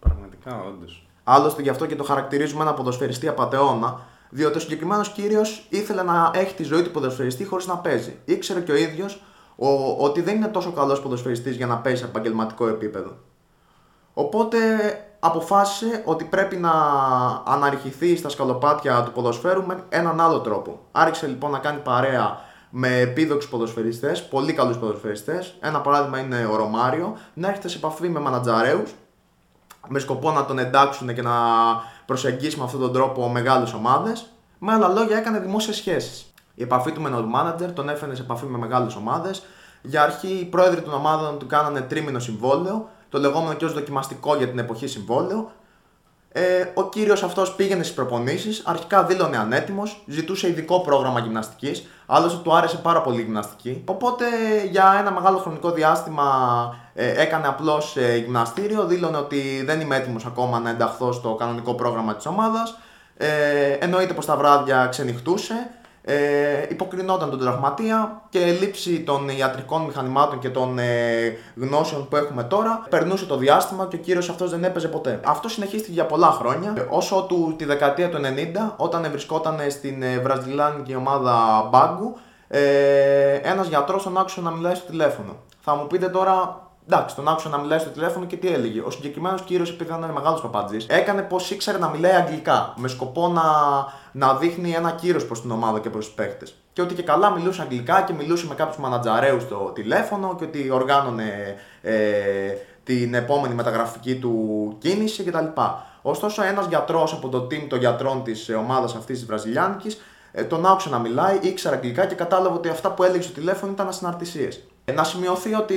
Πραγματικά, όντως. Άλλωστε γι' αυτό και το χαρακτηρίζουμε ένα ποδοσφαιριστή απαταιώνα, διότι ο συγκεκριμένος κύριος ήθελε να έχει τη ζωή του ποδοσφαιριστή χωρίς να παίζει. Ήξερε και ο ίδιος ότι δεν είναι τόσο καλός ποδοσφαιριστής για να παίζει σε επαγγελματικό επίπεδο. Οπότε αποφάσισε ότι πρέπει να αναρριχηθεί στα σκαλοπάτια του ποδοσφαίρου με έναν άλλο τρόπο. Άρχισε λοιπόν να κάνει παρέα με επίδοξους ποδοσφαιριστές, πολύ καλούς ποδοσφαιριστές. Ένα παράδειγμα είναι ο Ρωμάριο, να έρχεται σε επαφή με μανατζαρέους με σκοπό να τον εντάξουν και να προσεγγίσει με αυτόν τον τρόπο μεγάλες ομάδες. Με άλλα λόγια, έκανε δημόσιες σχέσεις. Η επαφή του με τον manager τον έφερε σε επαφή με μεγάλες ομάδες. Για αρχή, οι πρόεδροι των ομάδων του κάνανε τρίμηνο συμβόλαιο, το λεγόμενο και ως δοκιμαστικό για την εποχή συμβόλαιο. Ε, ο κύριος αυτός πήγαινε στις προπονήσεις, αρχικά δήλωνε ανέτοιμος, ζητούσε ειδικό πρόγραμμα γυμναστικής, άλλωστε του άρεσε πάρα πολύ η γυμναστική. Οπότε για ένα μεγάλο χρονικό διάστημα ε, έκανε απλώς ε, γυμναστήριο, δήλωνε ότι δεν είμαι έτοιμος ακόμα να ενταχθώ στο κανονικό πρόγραμμα της ομάδας. Ε, εννοείται πως τα βράδια ξενυχτούσε, ε, υποκρινόταν τον τραυματία και λήψη των ιατρικών μηχανημάτων και των ε, γνώσεων που έχουμε τώρα περνούσε το διάστημα και ο κύριος αυτός δεν έπαιζε ποτέ. Αυτό συνεχίστηκε για πολλά χρόνια, ε, όσο του τη δεκαετία του 90 όταν βρισκόταν στην ε, βραζιλάνικη ομάδα Μπάγκου ε, ένας γιατρός τον άκουσε να μιλάει στο τηλέφωνο. Θα μου πείτε τώρα Εντάξει, τον άκουσα να μιλάει στο τηλέφωνο και τι έλεγε. Ο συγκεκριμένος κύριος, επειδή ήταν μεγάλος παπατζή, έκανε πως ήξερε να μιλάει αγγλικά. Με σκοπό να, να δείχνει ένα κύριο προς την ομάδα και προς τους παίχτες. Και ότι και καλά μιλούσε αγγλικά και μιλούσε με κάποιους μανατζαρέους στο τηλέφωνο και ότι οργάνωνε ε, την επόμενη μεταγραφική του κίνηση κτλ. Ωστόσο, ένας γιατρός από το team των γιατρών της ομάδας αυτής της Βραζιλιάνικης ε, τον άκουσε να μιλάει, ήξερε αγγλικά και κατάλαβε ότι αυτά που έλεγε στο τηλέφωνο ήταν ασυναρτησίε. Ε, να σημειωθεί ότι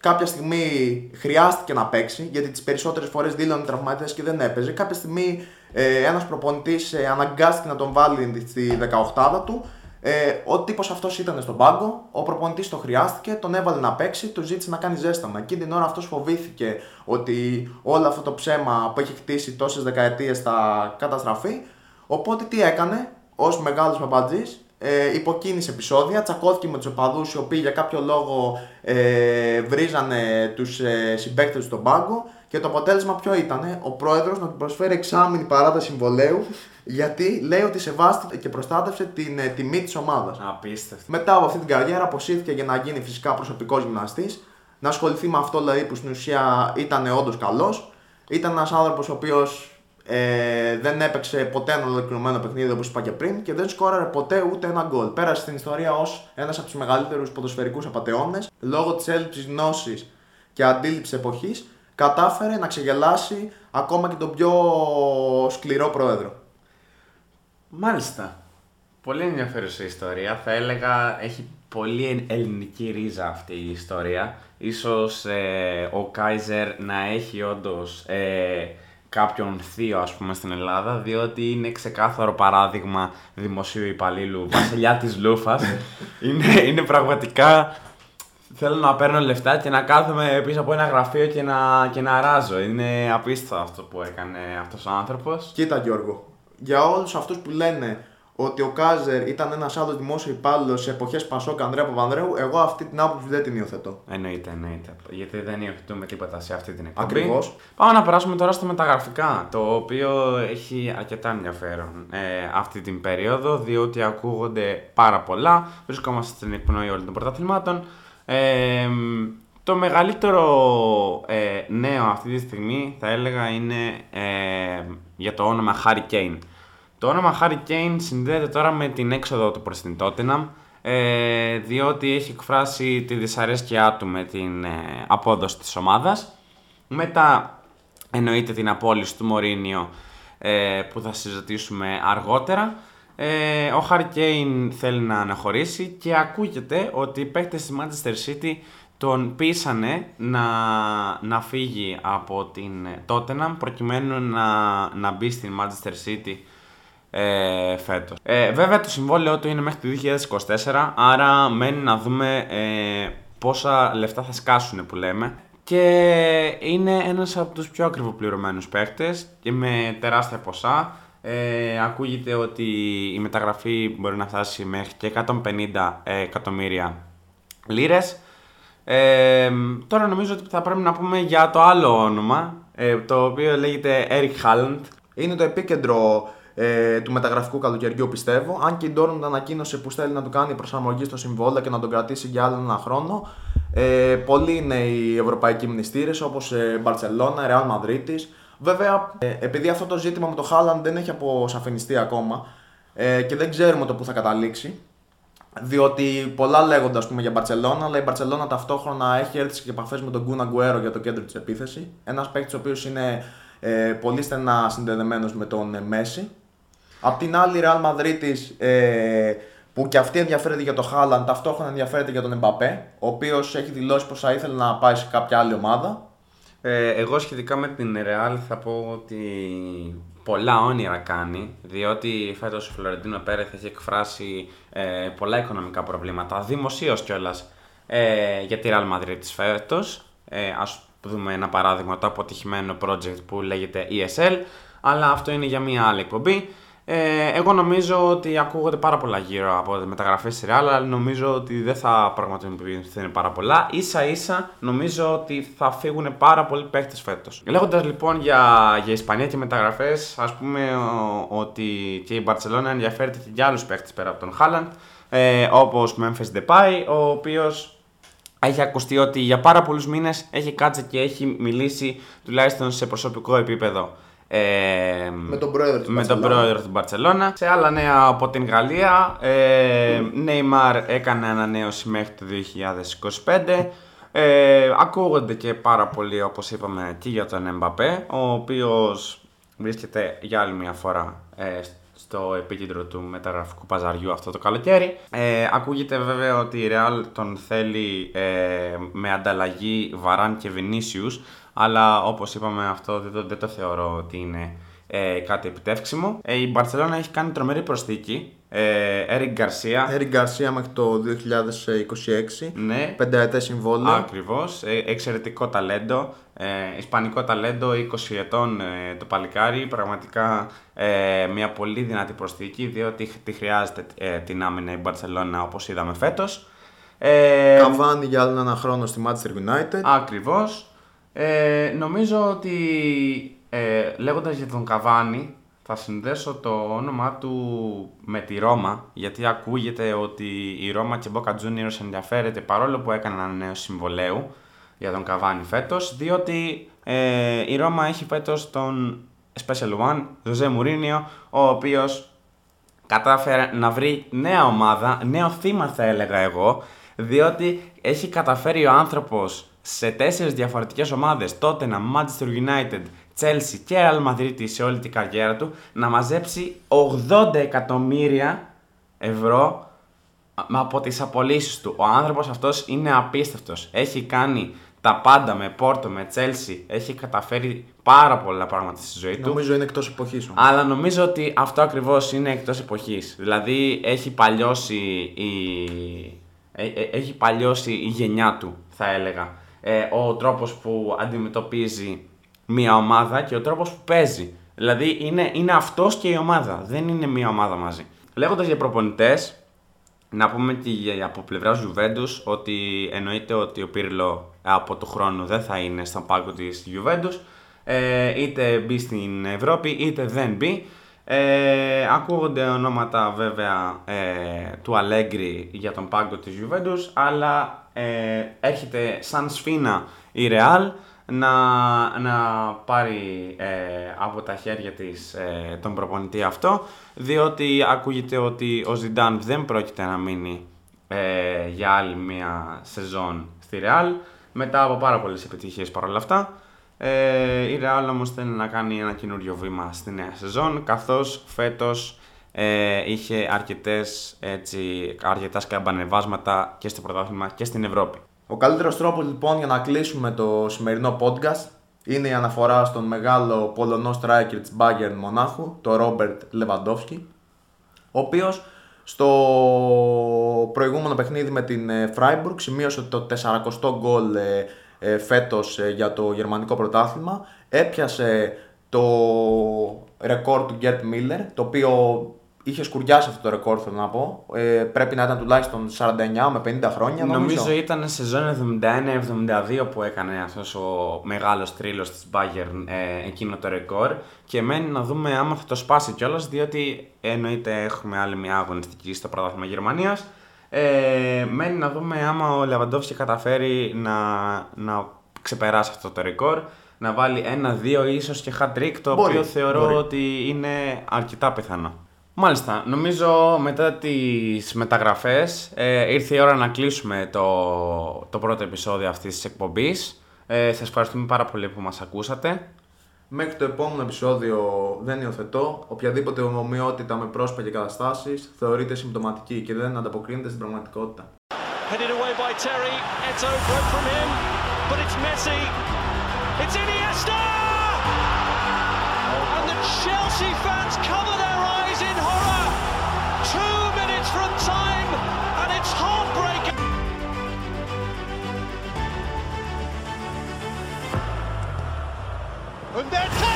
κάποια στιγμή χρειάστηκε να παίξει, γιατί τις περισσότερες φορές δήλωνε τραυματίες και δεν έπαιζε. Κάποια στιγμή ε, ένας προπονητής ε, αναγκάστηκε να τον βάλει στη 18 του. Ε, ο τύπος αυτός ήταν στον πάγκο, ο προπονητής το χρειάστηκε, τον έβαλε να παίξει, του ζήτησε να κάνει ζέσταμα. Εκείνη την ώρα αυτός φοβήθηκε ότι όλο αυτό το ψέμα που έχει χτίσει τόσες δεκαετίες θα καταστραφεί. Οπότε τι έκανε, ως μεγάλος παπατζής, ε, υποκίνησε επεισόδια, τσακώθηκε με τους οπαδούς οι οποίοι για κάποιο λόγο ε, βρίζανε τους ε, συμπαίκτες του στον πάγκο και το αποτέλεσμα ποιο ήταν, ο πρόεδρος να του προσφέρει εξάμεινη παράταση συμβολέου γιατί λέει ότι σεβάστηκε και προστάτευσε την ε, τιμή της ομάδας. Απίστευτο. Μετά από αυτή την καριέρα αποσύρθηκε για να γίνει φυσικά προσωπικός γυμναστής, να ασχοληθεί με αυτό δηλαδή που στην ουσία ήταν όντως καλός. Ήταν ένας άνθρωπος ο οποίος ε, δεν έπαιξε ποτέ ένα ολοκληρωμένο παιχνίδι όπως είπα και πριν και δεν σκόραρε ποτέ ούτε ένα γκολ. Πέρασε στην ιστορία ως ένας από τους μεγαλύτερους ποδοσφαιρικούς απαταιώνες λόγω της έλλειψης γνώσης και αντίληψης εποχής. Κατάφερε να ξεγελάσει ακόμα και τον πιο σκληρό πρόεδρο. Μάλιστα. Πολύ ενδιαφέρουσα ιστορία. Θα έλεγα έχει πολύ ελληνική ρίζα αυτή η ιστορία. Ίσως ε, ο Κάιζερ να έχει όντως ε, κάποιον θείο ας πούμε στην Ελλάδα διότι είναι ξεκάθαρο παράδειγμα δημοσίου υπαλλήλου βασιλιά της Λούφας είναι, είναι πραγματικά Θέλω να παίρνω λεφτά και να κάθομαι πίσω από ένα γραφείο και να, και να ράζω. Είναι απίστευτο αυτό που έκανε αυτός ο άνθρωπος. Κοίτα Γιώργο, για όλους αυτούς που λένε ότι ο Κάζερ ήταν ένα άλλο δημόσιο υπάλληλος σε εποχές Πασόκ Ανδρέα Παπανδρέου, εγώ αυτή την άποψη δεν την υιοθετώ. Εννοείται, εννοείται. Γιατί δεν υιοθετούμε τίποτα σε αυτή την εκπομπή. Ακριβώς. Πάμε να περάσουμε τώρα στα μεταγραφικά, το οποίο έχει αρκετά ενδιαφέρον ε, αυτή την περίοδο, διότι ακούγονται πάρα πολλά. Βρισκόμαστε στην εκπνοή όλων των πρωταθλημάτων. Ε, το μεγαλύτερο ε, νέο αυτή τη στιγμή θα έλεγα είναι ε, για το όνομα Harry Kane. Το όνομα Harry Kane συνδέεται τώρα με την έξοδο του προς την Tottenham ε, διότι έχει εκφράσει τη δυσαρέσκειά του με την ε, απόδοση της ομάδας. Μετά εννοείται την απόλυση του Μωρίνιο ε, που θα συζητήσουμε αργότερα. Ε, ο Harry Kane θέλει να αναχωρήσει και ακούγεται ότι οι παίκτες της Manchester City τον πείσανε να, να φύγει από την Tottenham προκειμένου να, να μπει στην Manchester City ε, φέτος. Ε, βέβαια το συμβόλαιό του είναι μέχρι το 2024, άρα μένει να δούμε ε, πόσα λεφτά θα σκάσουν που λέμε. Και είναι ένας από τους πιο ακριβοπληρωμένους παίκτες και με τεράστια ποσά. Ε, ακούγεται ότι η μεταγραφή μπορεί να φτάσει μέχρι και 150 εκατομμύρια λίρες. Ε, τώρα νομίζω ότι θα πρέπει να πούμε για το άλλο όνομα, ε, το οποίο λέγεται Eric Haaland. Είναι το επίκεντρο ε, του μεταγραφικού καλοκαιριού πιστεύω. Αν και η Dortmund ανακοίνωσε που θέλει να του κάνει προσαρμογή στο συμβόλαιο και να τον κρατήσει για άλλο ένα χρόνο. Ε, πολλοί είναι οι ευρωπαϊκοί μνηστήρες όπως ε, Μπαρσελόνα, Real Madrid. Βέβαια, ε, επειδή αυτό το ζήτημα με το Haaland δεν έχει αποσαφινιστεί ακόμα ε, και δεν ξέρουμε το που θα καταλήξει, διότι πολλά λέγονται ας πούμε, για Μπαρσελόνα, αλλά η Μπαρσελόνα ταυτόχρονα έχει έρθει και επαφές με τον Γκούνα Γκουέρο για το κέντρο της επίθεσης. Ένας παίκτης ο οποίος είναι ε, πολύ στενά συνδεδεμένος με τον Μέση. Απ' την άλλη, η Real Madrid ε, που και αυτή ενδιαφέρεται για το Haaland, ταυτόχρονα ενδιαφέρεται για τον Εμπαπέ, ο οποίος έχει δηλώσει πως θα ήθελε να πάει σε κάποια άλλη ομάδα. Ε, εγώ σχετικά με την Real θα πω ότι πολλά όνειρα κάνει, διότι φέτος ο Φλωρεντίνο Πέρεθ έχει εκφράσει ε, πολλά οικονομικά προβλήματα, δημοσίως κιόλας ε, για τη Real Madrid τη φέτος. Ε, ας δούμε ένα παράδειγμα, το αποτυχημένο project που λέγεται ESL, αλλά αυτό είναι για μια άλλη εκπομπή. Ε, εγώ νομίζω ότι ακούγονται πάρα πολλά γύρω από τις μεταγραφές τη Real, αλλά νομίζω ότι δεν θα πραγματοποιηθούν πάρα πολλά. σα ίσα νομίζω ότι θα φύγουν πάρα πολλοί παίχτε φέτος. Λέγοντας λοιπόν για, για Ισπανία και μεταγραφές, ας πούμε ο, ότι και η Barcelona ενδιαφέρεται και για άλλους παίχτε πέρα από τον Χάλαντ, ε, όπως Memphis Depay, ο οποίος έχει ακουστεί ότι για πάρα πολλούς μήνες έχει κάτσει και έχει μιλήσει τουλάχιστον σε προσωπικό επίπεδο ε, με τον πρόεδρο του με τον πρόεδρο του Μπαρσελόνα. Σε άλλα νέα από την Γαλλία, ε, Neymar έκανε ανανέωση μέχρι το 2025. Ε, ακούγονται και πάρα πολύ όπως είπαμε και για τον Εμπαπέ, ο οποίος βρίσκεται για άλλη μια φορά ε, στο επίκεντρο του μεταγραφικού παζαριού αυτό το καλοκαίρι. Ε, ακούγεται βέβαια ότι η Real τον θέλει ε, με ανταλλαγή Βαράν και Βινίσιους, αλλά όπως είπαμε αυτό δεν το, δεν το θεωρώ ότι είναι ε, κάτι επιτεύξιμο. Ε, η Μπαρσελόνα έχει κάνει τρομερή προσθήκη. Ε, Eric Garcia. Eric Garcia μέχρι το 2026. Ναι. Πενταετέ συμβόλαιο. Ακριβώς. Ε, εξαιρετικό ταλέντο. Ε, ισπανικό ταλέντο, 20 ετών ε, το παλικάρι. Πραγματικά ε, μια πολύ δυνατή προσθήκη, διότι τη χρειάζεται ε, την άμυνα η Μπαρσελόνα όπως είδαμε φέτος. Ε, Καβάνι για άλλο ένα χρόνο στη Manchester United. Ακριβώς. Ε, νομίζω ότι ε, λέγοντας για τον Καβάνη θα συνδέσω το όνομά του με τη Ρώμα γιατί ακούγεται ότι η Ρώμα και Boca Juniors ενδιαφέρεται παρόλο που έκανε ένα νέο συμβολέου για τον Καβάνη φέτος διότι ε, η Ρώμα έχει φέτος τον Special One, Ζωζέ Μουρίνιο, ο οποίος κατάφερε να βρει νέα ομάδα, νέο θύμα θα έλεγα εγώ, διότι έχει καταφέρει ο άνθρωπος σε τέσσερις διαφορετικές ομάδες, Tottenham, Manchester United, Chelsea και Real Madrid σε όλη την καριέρα του, να μαζέψει 80 εκατομμύρια ευρώ από τις απολύσεις του. Ο άνθρωπος αυτός είναι απίστευτος. Έχει κάνει τα πάντα με Πόρτο, με Τσέλσι, έχει καταφέρει πάρα πολλά πράγματα στη ζωή του. Νομίζω είναι εκτός εποχής όμως. Αλλά νομίζω ότι αυτό ακριβώς είναι εκτός εποχής. Δηλαδή έχει παλιώσει η, Ε, ε, έχει παλιώσει η γενιά του, θα έλεγα. Ε, ο τρόπος που αντιμετωπίζει μια ομάδα και ο τρόπος που παίζει. Δηλαδή είναι, είναι αυτός και η ομάδα, δεν είναι μια ομάδα μαζί. Λέγοντας για προπονητές, να πούμε και για- από πλευράς Juventus ότι εννοείται ότι ο Πύρλο από το χρόνο δεν θα είναι στον πάγκο της Juventus ε, είτε μπει στην Ευρώπη είτε δεν μπει. Ε, ακούγονται ονόματα βέβαια ε, του Αλέγκρι για τον πάγκο της Juventus αλλά ε, έρχεται σαν σφίνα η Real να, να πάρει ε, από τα χέρια της ε, τον προπονητή αυτό διότι ακούγεται ότι ο Ζιντάν δεν πρόκειται να μείνει ε, για άλλη μια σεζόν στη Real μετά από πάρα πολλές επιτυχίες παρόλα αυτά ε, η Real όμως θέλει να κάνει ένα καινούριο βήμα στη νέα σεζόν καθώς φέτος ε, είχε αρκετές, έτσι, αρκετά σκαμπανεβάσματα και στο πρωτάθλημα και στην Ευρώπη. Ο καλύτερος τρόπος λοιπόν για να κλείσουμε το σημερινό podcast είναι η αναφορά στον μεγάλο Πολωνό striker της Bayern Μονάχου, τον Ρόμπερτ Λεβαντόφσκι, ο οποίος στο προηγούμενο παιχνίδι με την ε, Freiburg σημείωσε το 40ο γκολ ε, ε, φέτος ε, για το γερμανικό πρωτάθλημα, έπιασε το ρεκόρ του Gerd Miller, το οποίο είχε σκουριάσει αυτό το ρεκόρ θέλω να πω, ε, πρέπει να ήταν τουλάχιστον 49 με 50 χρόνια νομίζω. Νομίζω ήταν σεζόν 71-72 που έκανε αυτός ο μεγάλος τρίλος της Bayern ε, εκείνο το ρεκόρ. Και μένει να δούμε άμα θα το σπάσει κιόλας διότι εννοείται έχουμε άλλη μια αγωνιστική στο πρωτάθλημα Γερμανίας ε, μένει να δούμε άμα ο Λεβαντόφσκι καταφέρει να, να ξεπεράσει αυτό το ρεκόρ να βάλει ένα-δύο ίσως και hat-trick το Μπορεί, οποίο θεωρώ μπορεί. ότι είναι αρκετά πιθανό. Μάλιστα, νομίζω μετά τις μεταγραφές ε, ήρθε η ώρα να κλείσουμε το, το πρώτο επεισόδιο αυτής της εκπομπής. Ε, σας ευχαριστούμε πάρα πολύ που μας ακούσατε. Μέχρι το επόμενο επεισόδιο δεν υιοθετώ. Οποιαδήποτε ομοιότητα με πρόσωπα και καταστάσεις θεωρείται συμπτωματική και δεν ανταποκρίνεται στην πραγματικότητα. Headed away And that's it!